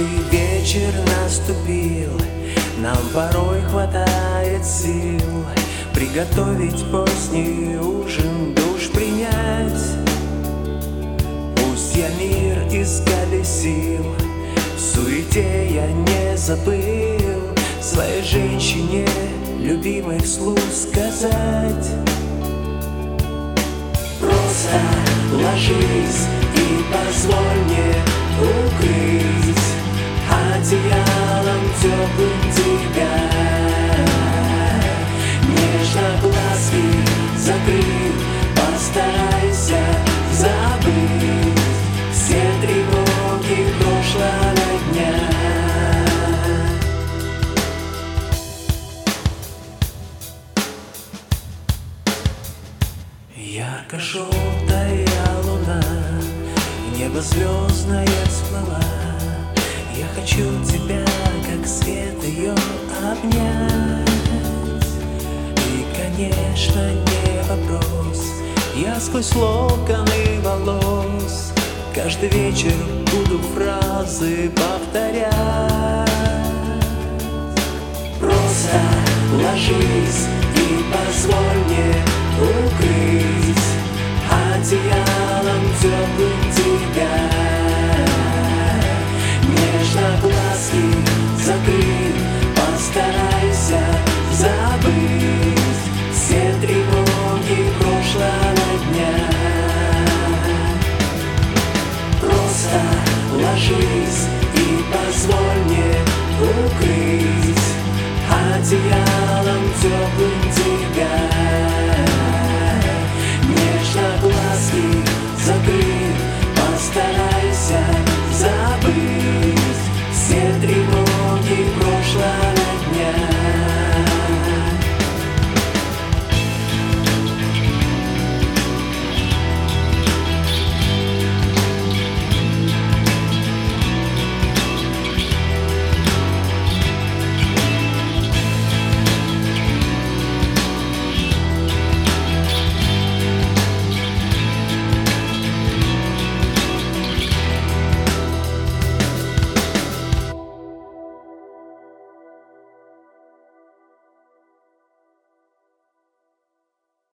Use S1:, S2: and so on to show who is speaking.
S1: Ты вечер наступил, нам порой хватает сил Приготовить поздний ужин, душ принять. Пусть я мир исколесил, в суете я не забыл Своей женщине любимой вслух сказать. Просто ложись Ярко-желтая луна Небо звездное сплыла Я хочу тебя, как свет ее обнять. И, конечно, не вопрос. Я сквозь локоны волос Каждый вечер буду фразы повторять. Просто ложись aqui